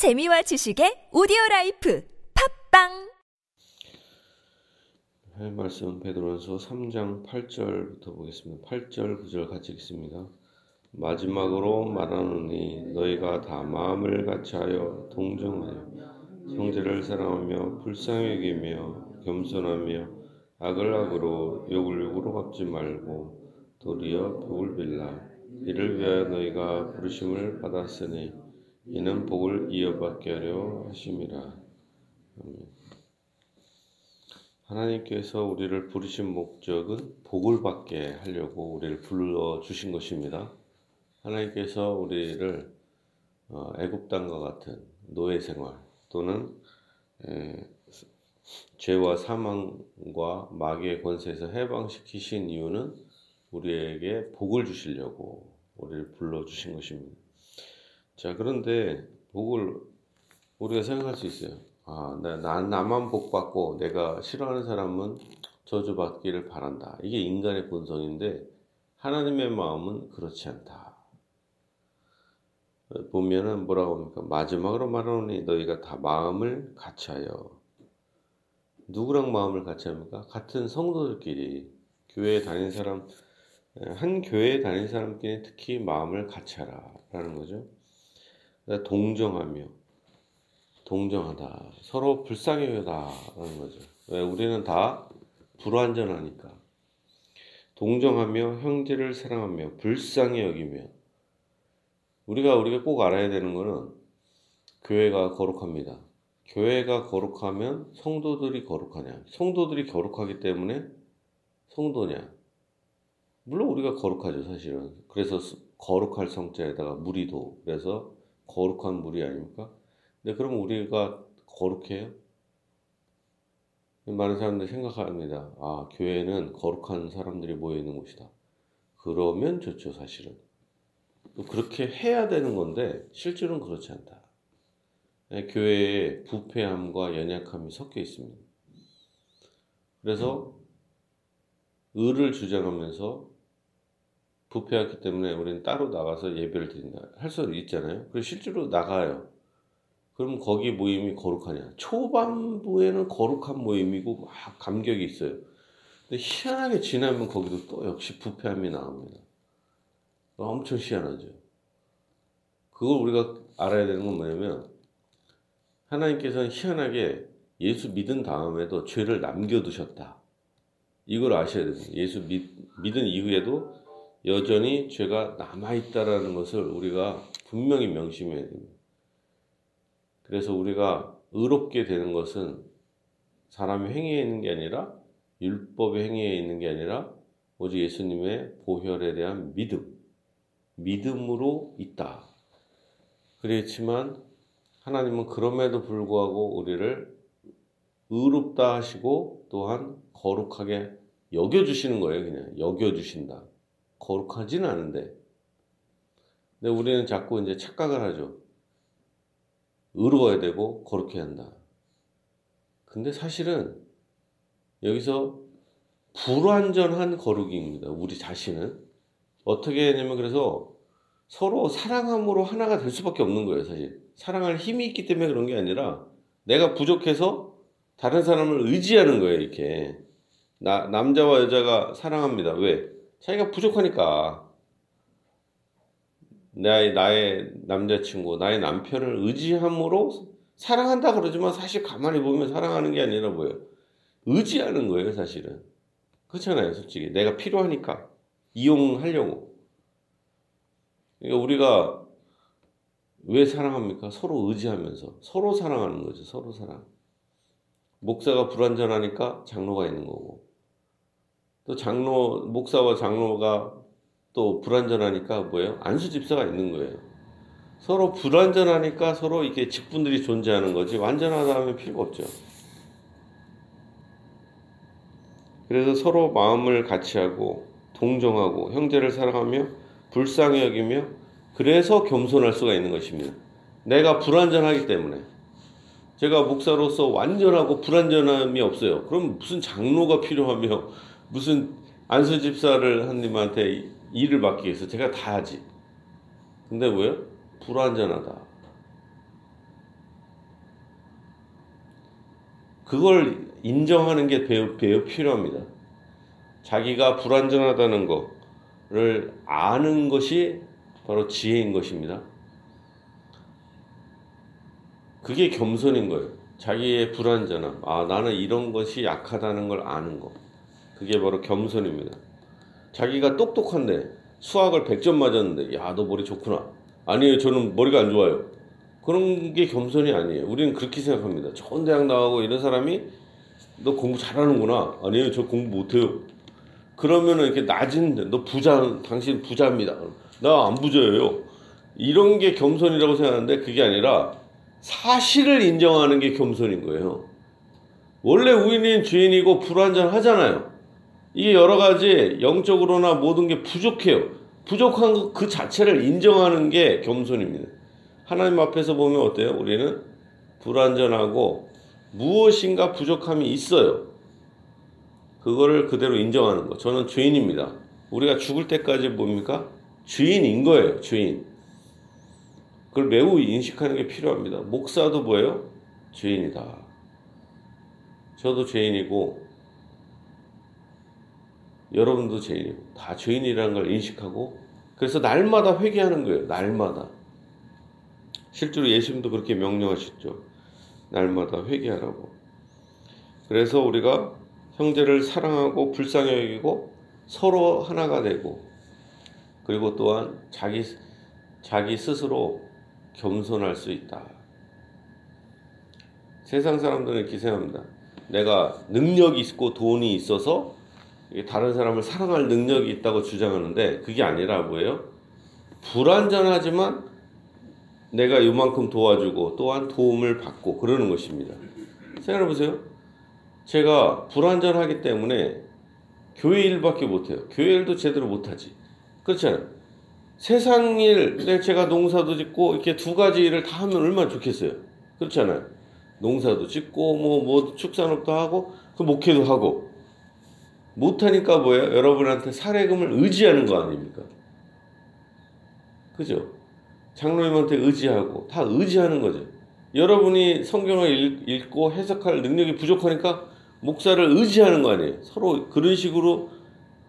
재미와 지식의 오디오 라이프 팟빵 할 말씀 베드로전서 3장 8절부터 보겠습니다. 8절 9절 같이 읽습니다. 마지막으로 말하노니 너희가 다 마음을 같이하여 동정하여 형제를 사랑하며 불쌍히 여기며 겸손하며 악을 악으로 욕을 욕으로 갚지 말고 도리어 복을 빌라 이를 위하여 너희가 부르심을 받았으니 이는 복을 이어받게 하려 하심이라. 아멘. 하나님께서 우리를 부르신 목적은 복을 받게 하려고 우리를 불러 주신 것입니다. 하나님께서 우리를 어, 애굽 땅과 같은 노예 생활 또는 죄와 사망과 마귀의 권세에서 해방시키신 이유는 우리에게 복을 주시려고 우리를 불러 주신 것입니다. 자, 그런데 복을 우리가 생각할 수 있어요. 아, 나, 나, 나만 복 받고 내가 싫어하는 사람은 저주받기를 바란다. 이게 인간의 본성인데 하나님의 마음은 그렇지 않다. 보면은 뭐라고 합니까? 마지막으로 말하노니 너희가 다 마음을 같이 하여 누구랑 마음을 같이 합니까? 같은 성도들끼리 교회에 다니는 사람 한 교회에 다니는 사람끼리 특히 마음을 같이 하라라는 거죠. 동정하며 동정하다 서로 불쌍히 여다라는 거죠. 왜 우리는 다 불완전하니까 동정하며 형제를 사랑하며 불쌍히 여기며 우리가 우리가 꼭 알아야 되는 것은 교회가 거룩합니다. 교회가 거룩하면 성도들이 거룩하냐? 성도들이 거룩하기 때문에 성도냐? 물론 우리가 거룩하죠, 사실은. 그래서 거룩할 성자에다가 무리도 그래서 거룩한 물이 아닙니까? 근데 그럼 우리가 거룩해요? 많은 사람들이 생각합니다. 아, 교회는 거룩한 사람들이 모여 있는 곳이다. 그러면 좋죠, 사실은. 그렇게 해야 되는 건데, 실제로는 그렇지 않다. 네, 교회에 부패함과 연약함이 섞여 있습니다. 그래서, 의를 주장하면서 부패했기 때문에 우리는 따로 나가서 예배를 드린다. 할수 있잖아요. 그리고 실제로 나가요. 그럼 거기 모임이 거룩하냐? 초반부에는 거룩한 모임이고 막 감격이 있어요. 근데 희한하게 지나면 거기도 또 역시 부패함이 나옵니다. 엄청 희한하죠. 그걸 우리가 알아야 되는 건 뭐냐면 하나님께서는 희한하게 예수 믿은 다음에도 죄를 남겨두셨다. 이걸 아셔야 됩니다. 예수 믿, 믿은 이후에도 여전히 죄가 남아있다라는 것을 우리가 분명히 명심해야 됩니다. 그래서 우리가 의롭게 되는 것은 사람의 행위에 있는 게 아니라 율법의 행위에 있는 게 아니라 오직 예수님의 보혈에 대한 믿음, 믿음으로 있다. 그렇지만 하나님은 그럼에도 불구하고 우리를 의롭다 하시고 또한 거룩하게 여겨주시는 거예요. 그냥 여겨주신다. 거룩하지는 않은데. 근데 우리는 자꾸 이제 착각을 하죠. 의로워야 되고 거룩해야 한다. 근데 사실은 여기서 불완전한 거룩입니다. 우리 자신은. 어떻게 하냐면 그래서 서로 사랑함으로 하나가 될 수밖에 없는 거예요, 사실. 사랑할 힘이 있기 때문에 그런 게 아니라 내가 부족해서 다른 사람을 의지하는 거예요, 이렇게. 나, 남자와 여자가 사랑합니다. 왜? 자기가 부족하니까 나의, 나의 남자친구, 나의 남편을 의지함으로 사랑한다 그러지만 사실 가만히 보면 사랑하는 게 아니라 뭐예요? 의지하는 거예요, 사실은. 그렇잖아요, 솔직히. 내가 필요하니까. 이용하려고. 그러니까 우리가 왜 사랑합니까? 서로 의지하면서. 서로 사랑하는 거죠, 서로 사랑. 목사가 불완전하니까 장로가 있는 거고. 또 장로 목사와 장로가 또 불완전하니까 뭐예요? 안수 집사가 있는 거예요. 서로 불완전하니까 서로 이렇게 직분들이 존재하는 거지 완전하다 하면 필요가 없죠. 그래서 서로 마음을 같이 하고 동정하고 형제를 사랑하며 불쌍히 여기며 그래서 겸손할 수가 있는 것입니다. 내가 불완전하기 때문에 제가 목사로서 완전하고 불완전함이 없어요. 그럼 무슨 장로가 필요하며 무슨 안수 집사를 한님한테 일을 맡기 위해서 제가 다 하지. 근데 왜요? 불완전하다. 그걸 인정하는 게 배우, 배우 필요합니다. 자기가 불완전하다는 거를 아는 것이 바로 지혜인 것입니다. 그게 겸손인 거예요. 자기의 불완전함. 아, 나는 이런 것이 약하다는 걸 아는 거. 그게 바로 겸손입니다. 자기가 똑똑한데 수학을 100점 맞았는데 야, 너 머리 좋구나. 아니에요. 저는 머리가 안 좋아요. 그런 게 겸손이 아니에요. 우리는 그렇게 생각합니다. 좋은 대학 나가고 이런 사람이 너 공부 잘하는구나. 아니에요. 저 공부 못해요. 그러면은 이렇게 낮은데 너 부자, 당신 부자입니다. 나 안 부자예요. 이런 게 겸손이라고 생각하는데 그게 아니라 사실을 인정하는 게 겸손인 거예요. 원래 우리는 죄인이고 불완전 하잖아요. 이게 여러 가지 영적으로나 모든 게 부족해요. 부족한 것 그 자체를 인정하는 게 겸손입니다. 하나님 앞에서 보면 어때요? 우리는 불완전하고 무엇인가 부족함이 있어요. 그거를 그대로 인정하는 거. 저는 죄인입니다. 우리가 죽을 때까지 뭡니까? 죄인인 거예요. 죄인. 그걸 매우 인식하는 게 필요합니다. 목사도 뭐예요? 죄인이다. 저도 죄인이고 여러분도 죄인이고 다 죄인이라는 걸 인식하고 그래서 날마다 회개하는 거예요. 날마다. 실제로 예수님도 그렇게 명령하셨죠. 날마다 회개하라고. 그래서 우리가 형제를 사랑하고 불쌍히 여기고 서로 하나가 되고 그리고 또한 자기 자기 스스로 겸손할 수 있다. 세상 사람들은 이렇게 생각합니다. 내가 능력이 있고 돈이 있어서 다른 사람을 사랑할 능력이 있다고 주장하는데 그게 아니라 뭐예요? 불완전하지만 내가 요만큼 도와주고 또한 도움을 받고 그러는 것입니다. 생각해 보세요. 제가 불완전하기 때문에 교회 일밖에 못해요. 교회 일도 제대로 못하지. 그렇잖아요. 세상 일, 네, 제가 농사도 짓고 이렇게 두 가지 일을 다 하면 얼마나 좋겠어요. 그렇잖아요. 농사도 짓고 뭐, 뭐 축산업도 하고 그 목회도 하고 못하니까 뭐예요? 여러분한테 사례금을 의지하는 거 아닙니까? 그죠? 장로님한테 의지하고 다 의지하는 거죠. 여러분이 성경을 읽 고 해석할 능력이 부족하니까 목사를 의지하는 거 아니에요. 서로 그런 식으로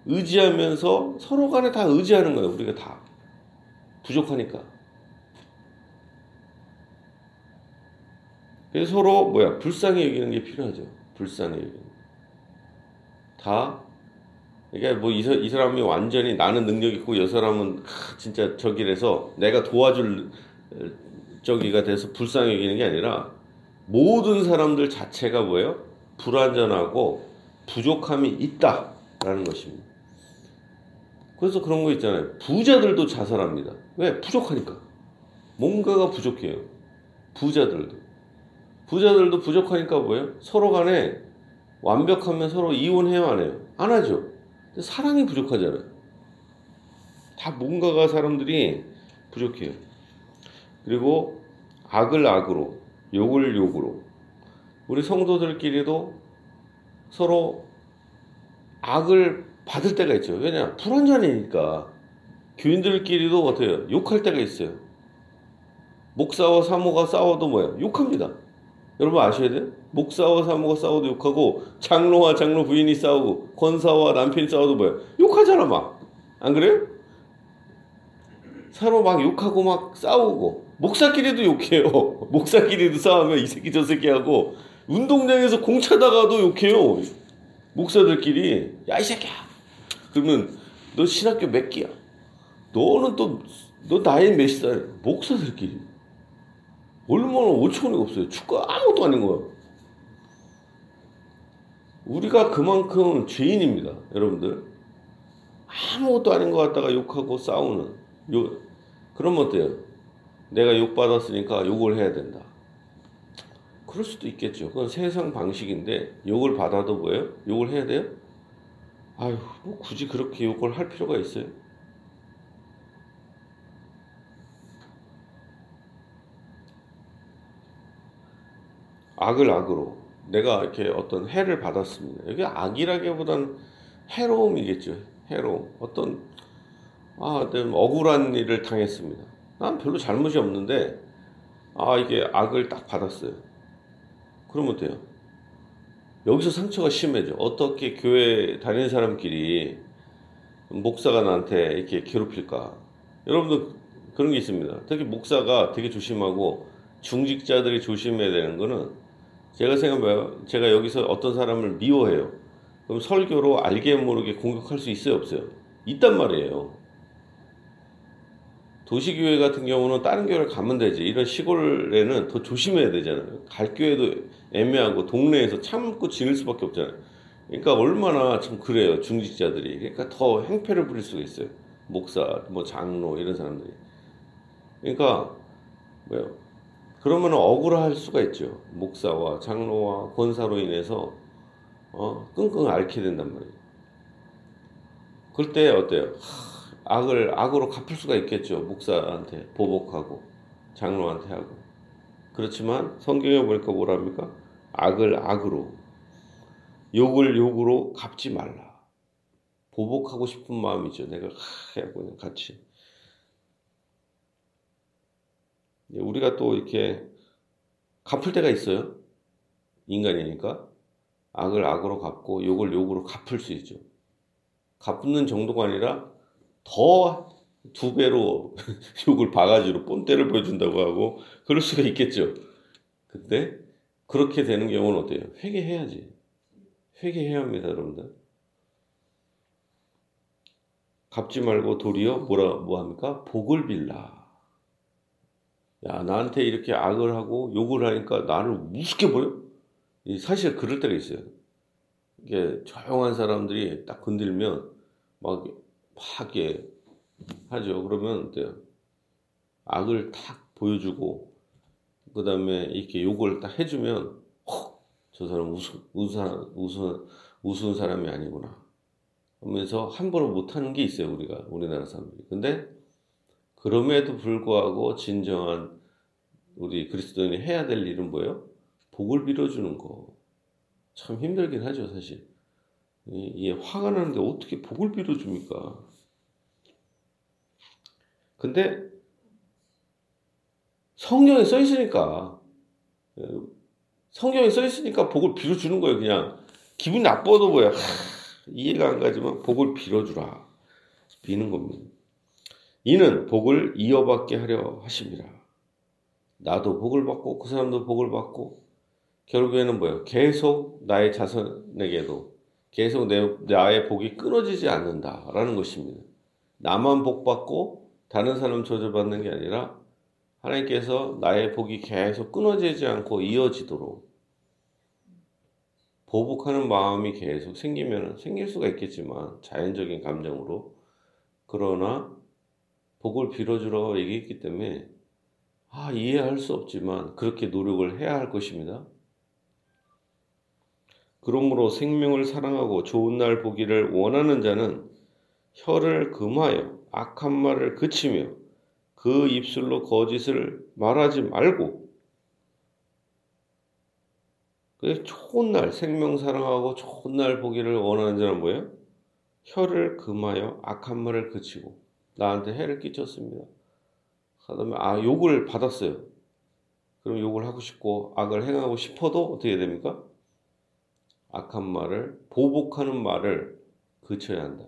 의지하면서 서로 간에 다 의지하는 거예요. 우리가 다. 부족하니까. 그래서 서로 뭐야 불쌍히 여기는 게 필요하죠. 불쌍히 여기는. 다 이게 뭐 이 사람이 완전히 나는 능력 있고 여 사람은 진짜 저기래서 내가 도와줄 저기가 돼서 불쌍히 여기는 게 아니라 모든 사람들 자체가 뭐예요? 불완전하고 부족함이 있다라는 것입니다. 그래서 그런 거 있잖아요. 부자들도 자살합니다. 왜? 부족하니까. 뭔가가 부족해요. 부자들도. 부자들도 부족하니까 뭐예요? 서로 간에 완벽하면 서로 이혼해요, 안 해요? 안 하죠. 사랑이 부족하잖아요. 다 뭔가가 사람들이 부족해요. 그리고 악을 악으로, 욕을 욕으로. 우리 성도들끼리도 서로 악을 받을 때가 있죠. 왜냐? 불완전이니까. 교인들끼리도 어때요? 욕할 때가 있어요. 목사와 사모가 싸워도 뭐야? 욕합니다. 여러분 아셔야 돼요? 목사와 사모가 싸워도 욕하고 장로와 장로 부인이 싸우고 권사와 남편이 싸워도 뭐야? 욕하잖아 막. 안 그래요? 서로 막 욕하고 막 싸우고 목사끼리도 욕해요. 목사끼리도 싸우면 이 새끼 저 새끼 하고 운동장에서 공 차다가도 욕해요. 목사들끼리 야 이 새끼야. 그러면 너 신학교 몇 기야? 너는 또 너 나이 몇 살? 목사들끼리 얼마나 오천이 없어요. 축구 아무것도 아닌 거야. 우리가 그만큼 죄인입니다, 여러분들. 아무것도 아닌 것 같다가 욕하고 싸우는. 욕, 그러면 어때요? 내가 욕받았으니까 욕을 해야 된다. 그럴 수도 있겠죠. 그건 세상 방식인데 욕을 받아도 뭐예요? 욕을 해야 돼요? 아유, 뭐 굳이 그렇게 욕을 할 필요가 있어요? 악을 악으로 내가 이렇게 어떤 해를 받았습니다. 이게 악이라기보다는 해로움이겠죠. 해로움. 어떤 아, 억울한 일을 당했습니다. 난 별로 잘못이 없는데 아 이게 악을 딱 받았어요. 그러면 돼요. 여기서 상처가 심해져. 어떻게 교회 다니는 사람끼리 목사가 나한테 이렇게 괴롭힐까? 여러분도 그런 게 있습니다. 특히 목사가 되게 조심하고 중직자들이 조심해야 되는 거는 제가 생각해봐요. 제가 여기서 어떤 사람을 미워해요. 그럼 설교로 알게 모르게 공격할 수 있어요, 없어요? 있단 말이에요. 도시교회 같은 경우는 다른 교회를 가면 되지. 이런 시골에는 더 조심해야 되잖아요. 갈 교회도 애매하고 동네에서 참고 지낼 수밖에 없잖아요. 그러니까 얼마나 참 그래요. 중직자들이. 그러니까 더 행패를 부릴 수가 있어요. 목사, 뭐 장로 이런 사람들이. 그러니까 뭐요? 그러면 억울할 수가 있죠. 목사와 장로와 권사로 인해서 어, 끙끙 앓게 된단 말이에요. 그럴 때 어때요? 하, 악을 악으로 갚을 수가 있겠죠. 목사한테 보복하고 장로한테 하고. 그렇지만 성경에 보니까 뭐랍니까? 악을 악으로 욕을 욕으로 갚지 말라. 보복하고 싶은 마음이죠. 내가 그냥 같이. 우리가 또 이렇게 갚을 때가 있어요. 인간이니까. 악을 악으로 갚고 욕을 욕으로 갚을 수 있죠. 갚는 정도가 아니라 더 두 배로 욕을 바가지로 본때를 보여준다고 하고 그럴 수가 있겠죠. 근데 그렇게 되는 경우는 어때요? 회개해야지. 회개해야 합니다, 여러분들. 갚지 말고 도리어 뭐라 뭐 합니까? 복을 빌라. 야, 나한테 이렇게 악을 하고 욕을 하니까 나를 우습게 보여? 사실 그럴 때가 있어요. 이게 조용한 사람들이 딱 건들면 막 하게 하죠. 그러면 어때요? 악을 탁 보여주고 그 다음에 이렇게 욕을 딱 해주면 헉, 저 사람 우스, 우스, 우스, 우스운 사람이 아니구나 하면서 함부로 못하는 게 있어요 우리가 우리나라 사람들이 근데 그럼에도 불구하고 진정한 우리 그리스도인이 해야 될 일은 뭐예요? 복을 빌어주는 거. 참 힘들긴 하죠, 사실. 이게 화가 나는데 어떻게 복을 빌어줍니까? 근데 성경에 써 있으니까 성경에 써 있으니까 복을 빌어주는 거예요, 그냥. 기분 나빠도 뭐야. 이해가 안 가지만 복을 빌어주라. 비는 겁니다. 이는 복을 이어받게 하려 하십니다. 나도 복을 받고 그 사람도 복을 받고 결국에는 뭐예요? 계속 나의 자손에게도 계속 내, 나의 복이 끊어지지 않는다라는 것입니다. 나만 복 받고 다른 사람 저주받는 게 아니라 하나님께서 나의 복이 계속 끊어지지 않고 이어지도록 보복하는 마음이 계속 생기면 생길 수가 있겠지만 자연적인 감정으로 그러나 복을 빌어주러 얘기했기 때문에 아, 이해할 수 없지만 그렇게 노력을 해야 할 것입니다. 그러므로 생명을 사랑하고 좋은 날 보기를 원하는 자는 혀를 금하여 악한 말을 그치며 그 입술로 거짓을 말하지 말고 그 좋은 날 생명 사랑하고 좋은 날 보기를 원하는 자는 뭐예요? 혀를 금하여 악한 말을 그치고 나한테 해를 끼쳤습니다. 그다음에 아 욕을 받았어요. 그럼 욕을 하고 싶고 악을 행하고 싶어도 어떻게 됩니까? 악한 말을 보복하는 말을 그쳐야 한다.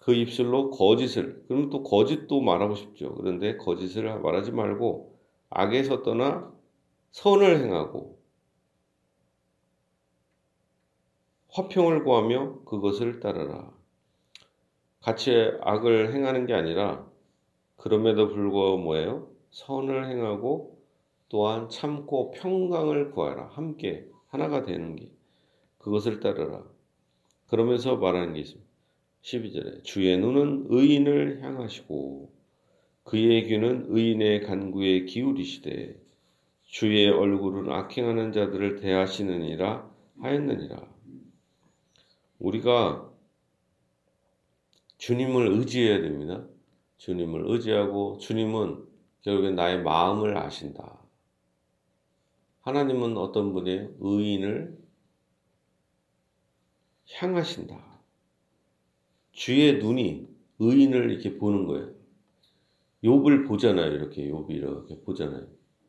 그 입술로 거짓을 그러면 또 거짓도 말하고 싶죠. 그런데 거짓을 말하지 말고 악에서 떠나 선을 행하고 화평을 구하며 그것을 따르라. 같이 악을 행하는 게 아니라 그럼에도 불구하고 뭐예요? 선을 행하고 또한 참고 평강을 구하라. 함께 하나가 되는 게 그것을 따르라. 그러면서 말하는 게 있습니다. 12절에 주의 눈은 의인을 향하시고 그의 귀는 의인의 간구에 기울이시되 주의 얼굴은 악행하는 자들을 대하시느니라 하였느니라. 우리가 주님을 의지해야 됩니다. 주님을 의지하고 주님은 결국엔 나의 마음을 아신다. 하나님은 어떤 분의 의인을 향하신다. 주의 눈이 의인을 이렇게 보는 거예요. 욥을 보잖아요. 이렇게 욥이 이렇게 보잖아요.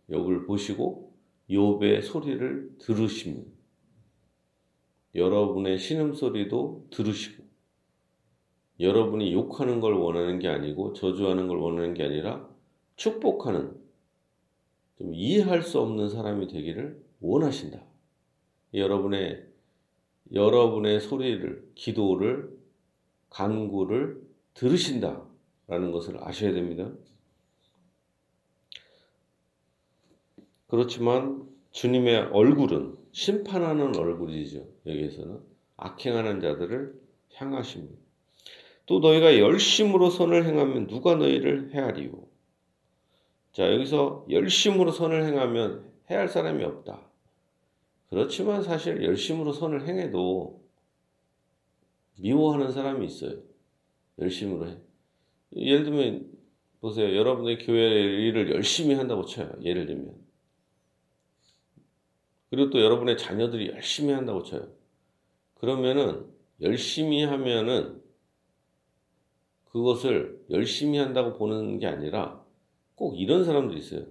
욥을 보시고 욥의 소리를 들으십니다. 여러분의 신음소리도 들으시고 여러분이 욕하는 걸 원하는 게 아니고 저주하는 걸 원하는 게 아니라 축복하는 좀 이해할 수 없는 사람이 되기를 원하신다. 여러분의 여러분의 소리를 기도를 간구를 들으신다 라는 것을 아셔야 됩니다. 그렇지만 주님의 얼굴은 심판하는 얼굴이죠. 여기에서는 악행하는 자들을 향하십니다. 또 너희가 열심으로 선을 행하면 누가 너희를 해하리요. 자, 여기서 열심으로 선을 행하면 해할 사람이 없다. 그렇지만 사실 열심으로 선을 행해도 미워하는 사람이 있어요. 열심으로 해. 예를 들면 보세요. 여러분의 교회 일을 열심히 한다고 쳐요. 예를 들면. 그리고 또 여러분의 자녀들이 열심히 한다고 쳐요. 그러면은 열심히 하면은 그것을 열심히 한다고 보는 게 아니라 꼭 이런 사람도 있어요.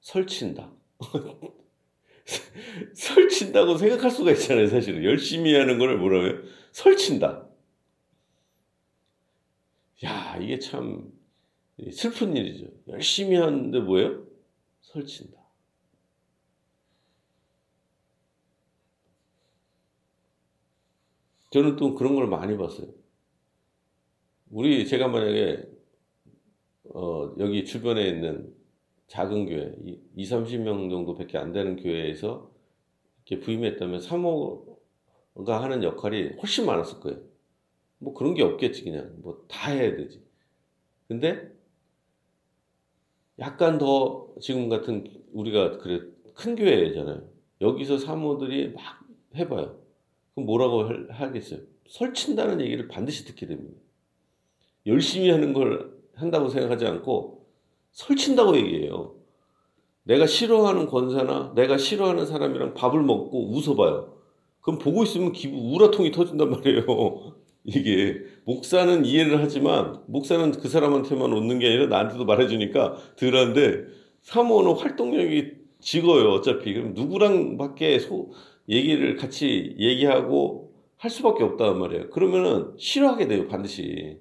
설친다. 설친다고 생각할 수가 있잖아요, 사실은. 열심히 하는 걸 뭐라고요? 설친다. 야, 이게 참 슬픈 일이죠. 열심히 하는데 뭐예요? 설친다. 저는 또 그런 걸 많이 봤어요. 우리 제가 만약에 어, 여기 주변에 있는 작은 교회, 2, 30명 정도밖에 안 되는 교회에서 이렇게 부임했다면 사모가 하는 역할이 훨씬 많았을 거예요. 뭐 그런 게 없겠지, 그냥. 뭐 다 해야 되지. 근데 약간 더 지금 같은 우리가 그래 큰 교회잖아요. 여기서 사모들이 막 해봐요. 그럼 뭐라고 하겠어요? 설친다는 얘기를 반드시 듣게 됩니다. 열심히 하는 걸 한다고 생각하지 않고 설친다고 얘기해요. 내가 싫어하는 권사나 내가 싫어하는 사람이랑 밥을 먹고 웃어봐요. 그럼 보고 있으면 기분 우라통이 터진단 말이에요. 이게 목사는 이해를 하지만 목사는 그 사람한테만 웃는 게 아니라 나한테도 말해주니까 덜한데 사모는 활동력이 직어요 어차피 그럼 누구랑 밖에 소, 얘기를 같이 얘기하고 할 수밖에 없단 말이에요 그러면은 싫어하게 돼요 반드시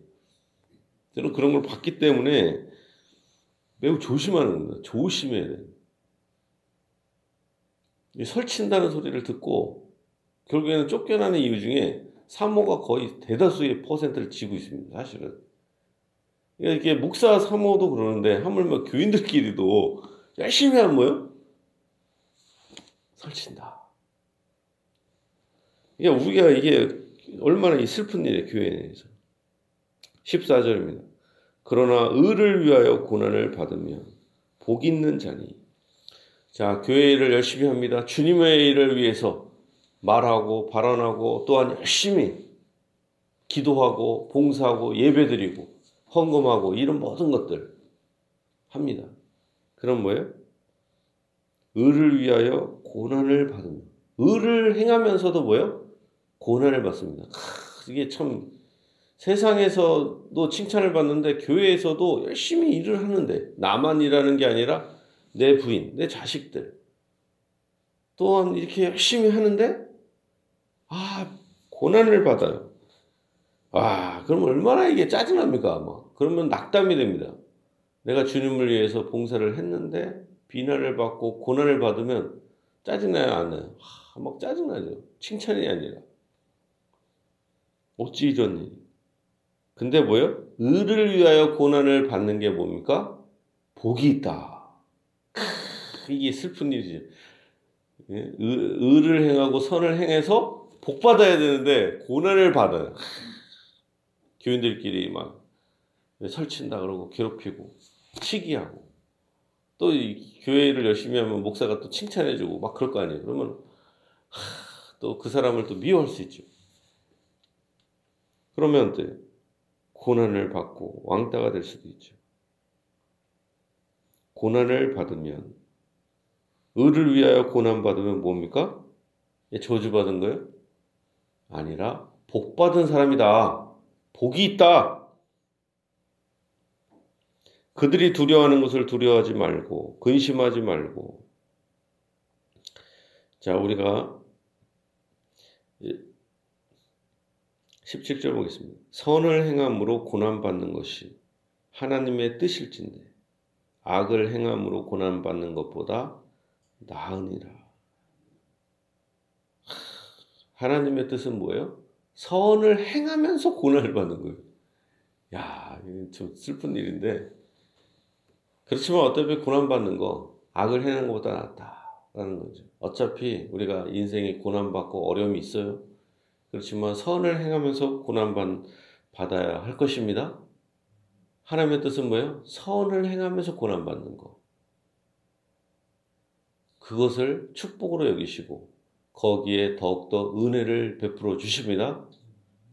저는 그런 걸 봤기 때문에 매우 조심하는 겁니다. 조심해야 돼요. 설친다는 소리를 듣고 결국에는 쫓겨나는 이유 중에 사모가 거의 대다수의 퍼센트를 지고 있습니다. 사실은. 그러니까 이게 목사 사모도 그러는데 하물며 교인들끼리도 열심히 하면 뭐요? 설친다. 그러니까 우리가 이게 얼마나 슬픈 일이에요, 교회 내에서. 14절입니다. 그러나 의를 위하여 고난을 받으면 복 있는 자니. 자, 교회 일을 열심히 합니다. 주님의 일을 위해서 말하고 발언하고 또한 열심히 기도하고 봉사하고 예배드리고 헌금하고 이런 모든 것들 합니다. 그럼 뭐예요? 의를 위하여 고난을 받으면 의를 행하면서도 뭐예요? 고난을 받습니다. 이게 참 세상에서도 칭찬을 받는데 교회에서도 열심히 일을 하는데 나만 일하는 게 아니라 내 부인, 내 자식들 또한 이렇게 열심히 하는데 아 고난을 받아요. 아 그럼 얼마나 이게 짜증납니까? 뭐 그러면 낙담이 됩니다. 내가 주님을 위해서 봉사를 했는데 비난을 받고 고난을 받으면 짜증나요 안 나요? 아, 막 짜증나죠. 칭찬이 아니라 어찌 일이 근데 뭐요? 의를 위하여 고난을 받는 게 뭡니까? 복이 있다. 이게 슬픈 일이지. 예? 의를 행하고 선을 행해서 복 받아야 되는데 고난을 받아요. 교인들끼리 막 설친다 그러고 괴롭히고 치기하고 또 교회를 열심히 하면 목사가 또 칭찬해주고 막 그럴 거 아니에요. 그러면 또 그 사람을 또 미워할 수 있죠. 그러면 또 고난을 받고 왕따가 될 수도 있죠. 고난을 받으면 의를 위하여 고난 받으면 뭡니까? 저주 받은 거예요? 아니라 복 받은 사람이다. 복이 있다. 그들이 두려워하는 것을 두려워하지 말고 근심하지 말고 자 우리가 17절 보겠습니다. 선을 행함으로 고난받는 것이 하나님의 뜻일진데 악을 행함으로 고난받는 것보다 나으니라. 하나님의 뜻은 뭐예요? 선을 행하면서 고난을 받는 거예요. 야, 좀 슬픈 일인데 그렇지만 어차피 고난받는 거 악을 행하는 것보다 낫다라는 거죠. 어차피 우리가 인생에 고난받고 어려움이 있어요. 그렇지만 선을 행하면서 고난받아야 할 것입니다. 하나님의 뜻은 뭐예요? 선을 행하면서 고난받는 거. 그것을 축복으로 여기시고 거기에 더욱더 은혜를 베풀어 주십니다.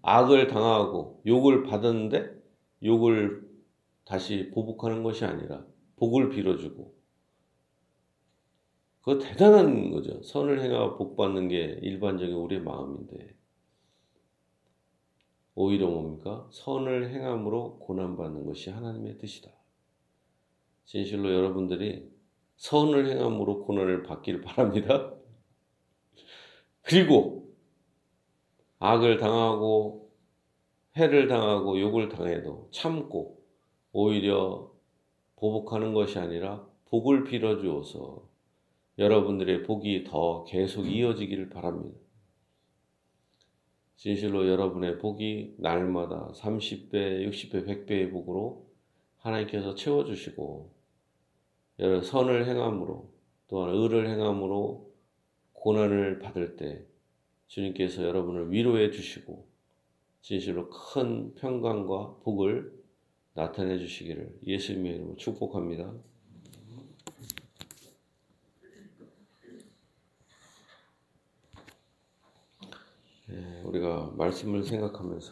악을 당하고 욕을 받았는데 욕을 다시 보복하는 것이 아니라 복을 빌어주고 그거 대단한 거죠. 선을 행하고 복 받는 게 일반적인 우리의 마음인데 오히려 뭡니까? 선을 행함으로 고난받는 것이 하나님의 뜻이다. 진실로 여러분들이 선을 행함으로 고난을 받기를 바랍니다. 그리고 악을 당하고 해를 당하고 욕을 당해도 참고 오히려 보복하는 것이 아니라 복을 빌어주어서 여러분들의 복이 더 계속 이어지기를 바랍니다. 진실로 여러분의 복이 날마다 30배, 60배, 100배의 복으로 하나님께서 채워주시고 선을 행함으로 또한 의를 행함으로 고난을 받을 때 주님께서 여러분을 위로해 주시고 진실로 큰 평강과 복을 나타내 주시기를 예수님의 이름으로 축복합니다. 예, 우리가 말씀을 생각하면서